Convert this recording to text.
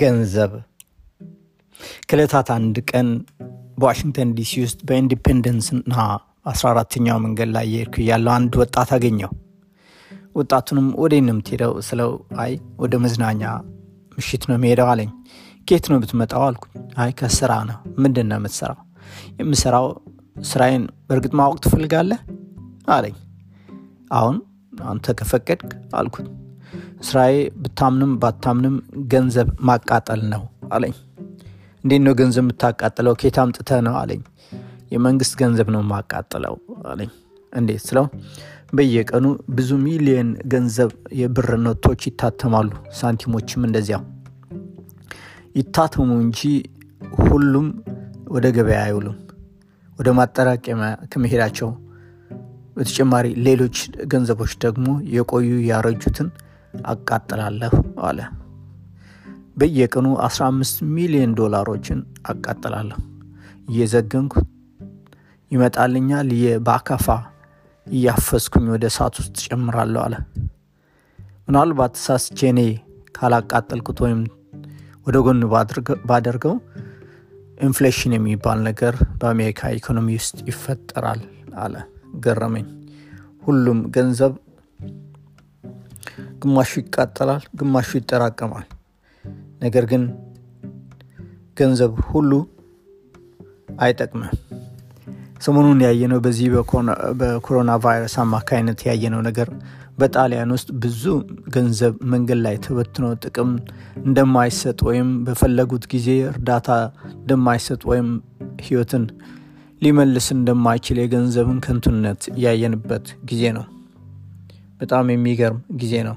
ገንዘብ ከዕለታት አንድ ቀን በዋሽንግተን ዲሲ ውስጥ በኢንዲፔንደንስና 14ተኛው መንገድ ላይ የሄድኩ ያለው አንድ ወጣት አገኘው። ወጣቱንም ወደ ነው የምትሄደው ስለው አይ ወደ መዝናኛ ምሽት ነው የሚሄደው አለኝ። ኬት ነው ብትመጣው አልኩኝ። አይ ከስራ ነው። ምንድን ነው የምትሰራው? የምሰራው ስራዬን በእርግጥ ማወቅ ትፈልጋለህ አለኝ። አሁን አንተ ከፈቀድክ አልኩት። ስራዬ ብታምንም ባታምንም ገንዘብ ማቃጠል ነው አለኝ። እንዴት ነው ገንዘብ የምታቃጥለው? ኬት አምጥተህ ነው አለኝ። የመንግስት ገንዘብ ነው የማቃጥለው አለኝ። እንዴት ስለው በየቀኑ ብዙ ሚሊየን ገንዘብ የብር ኖቶች ይታተማሉ፣ ሳንቲሞችም እንደዚያው ይታተሙ እንጂ ሁሉም ወደ ገበያ አይውሉም። ወደ ማጠራቀሚያ ከመሄዳቸው በተጨማሪ ሌሎች ገንዘቦች ደግሞ የቆዩ ያረጁትን አቃጥላለሁ አለ። በየቀኑ 15 ሚሊዮን ዶላሮችን አቃጥላለሁ። እየዘገንኩ ይመጣልኛል። በአካፋ እያፈስኩኝ ወደ እሳት ውስጥ እጨምራለሁ አለ። ምናልባት ሳስቼ እኔ ካላቃጠልኩት ወይም ወደ ጎን ባደርገው inflation የሚባል ነገር በአሜሪካ ኢኮኖሚ ውስጥ ይፈጠራል አለ። ገረመኝ። ሁሉም ገንዘብ ግማሹ ይቃጠላል፣ ግማሹ ይጠራቀማል። ነገር ግን ገንዘብ ሁሉ አይጠቅምም። ሰሞኑን ያየነው በዚህ በኮሮና ቫይረስ አማካይነት ያየነው ነገር በጣሊያን ውስጥ ብዙ ገንዘብ መንገድ ላይ ተበትኖ ጥቅም እንደማይሰጥ ወይም በፈለጉት ጊዜ እርዳታ እንደማይሰጥ ወይም ሕይወትን ሊመልስ እንደማይችል የገንዘብን ከንቱነት ያየንበት ጊዜ ነው። በጣም የሚገርም ጊዜ ነው።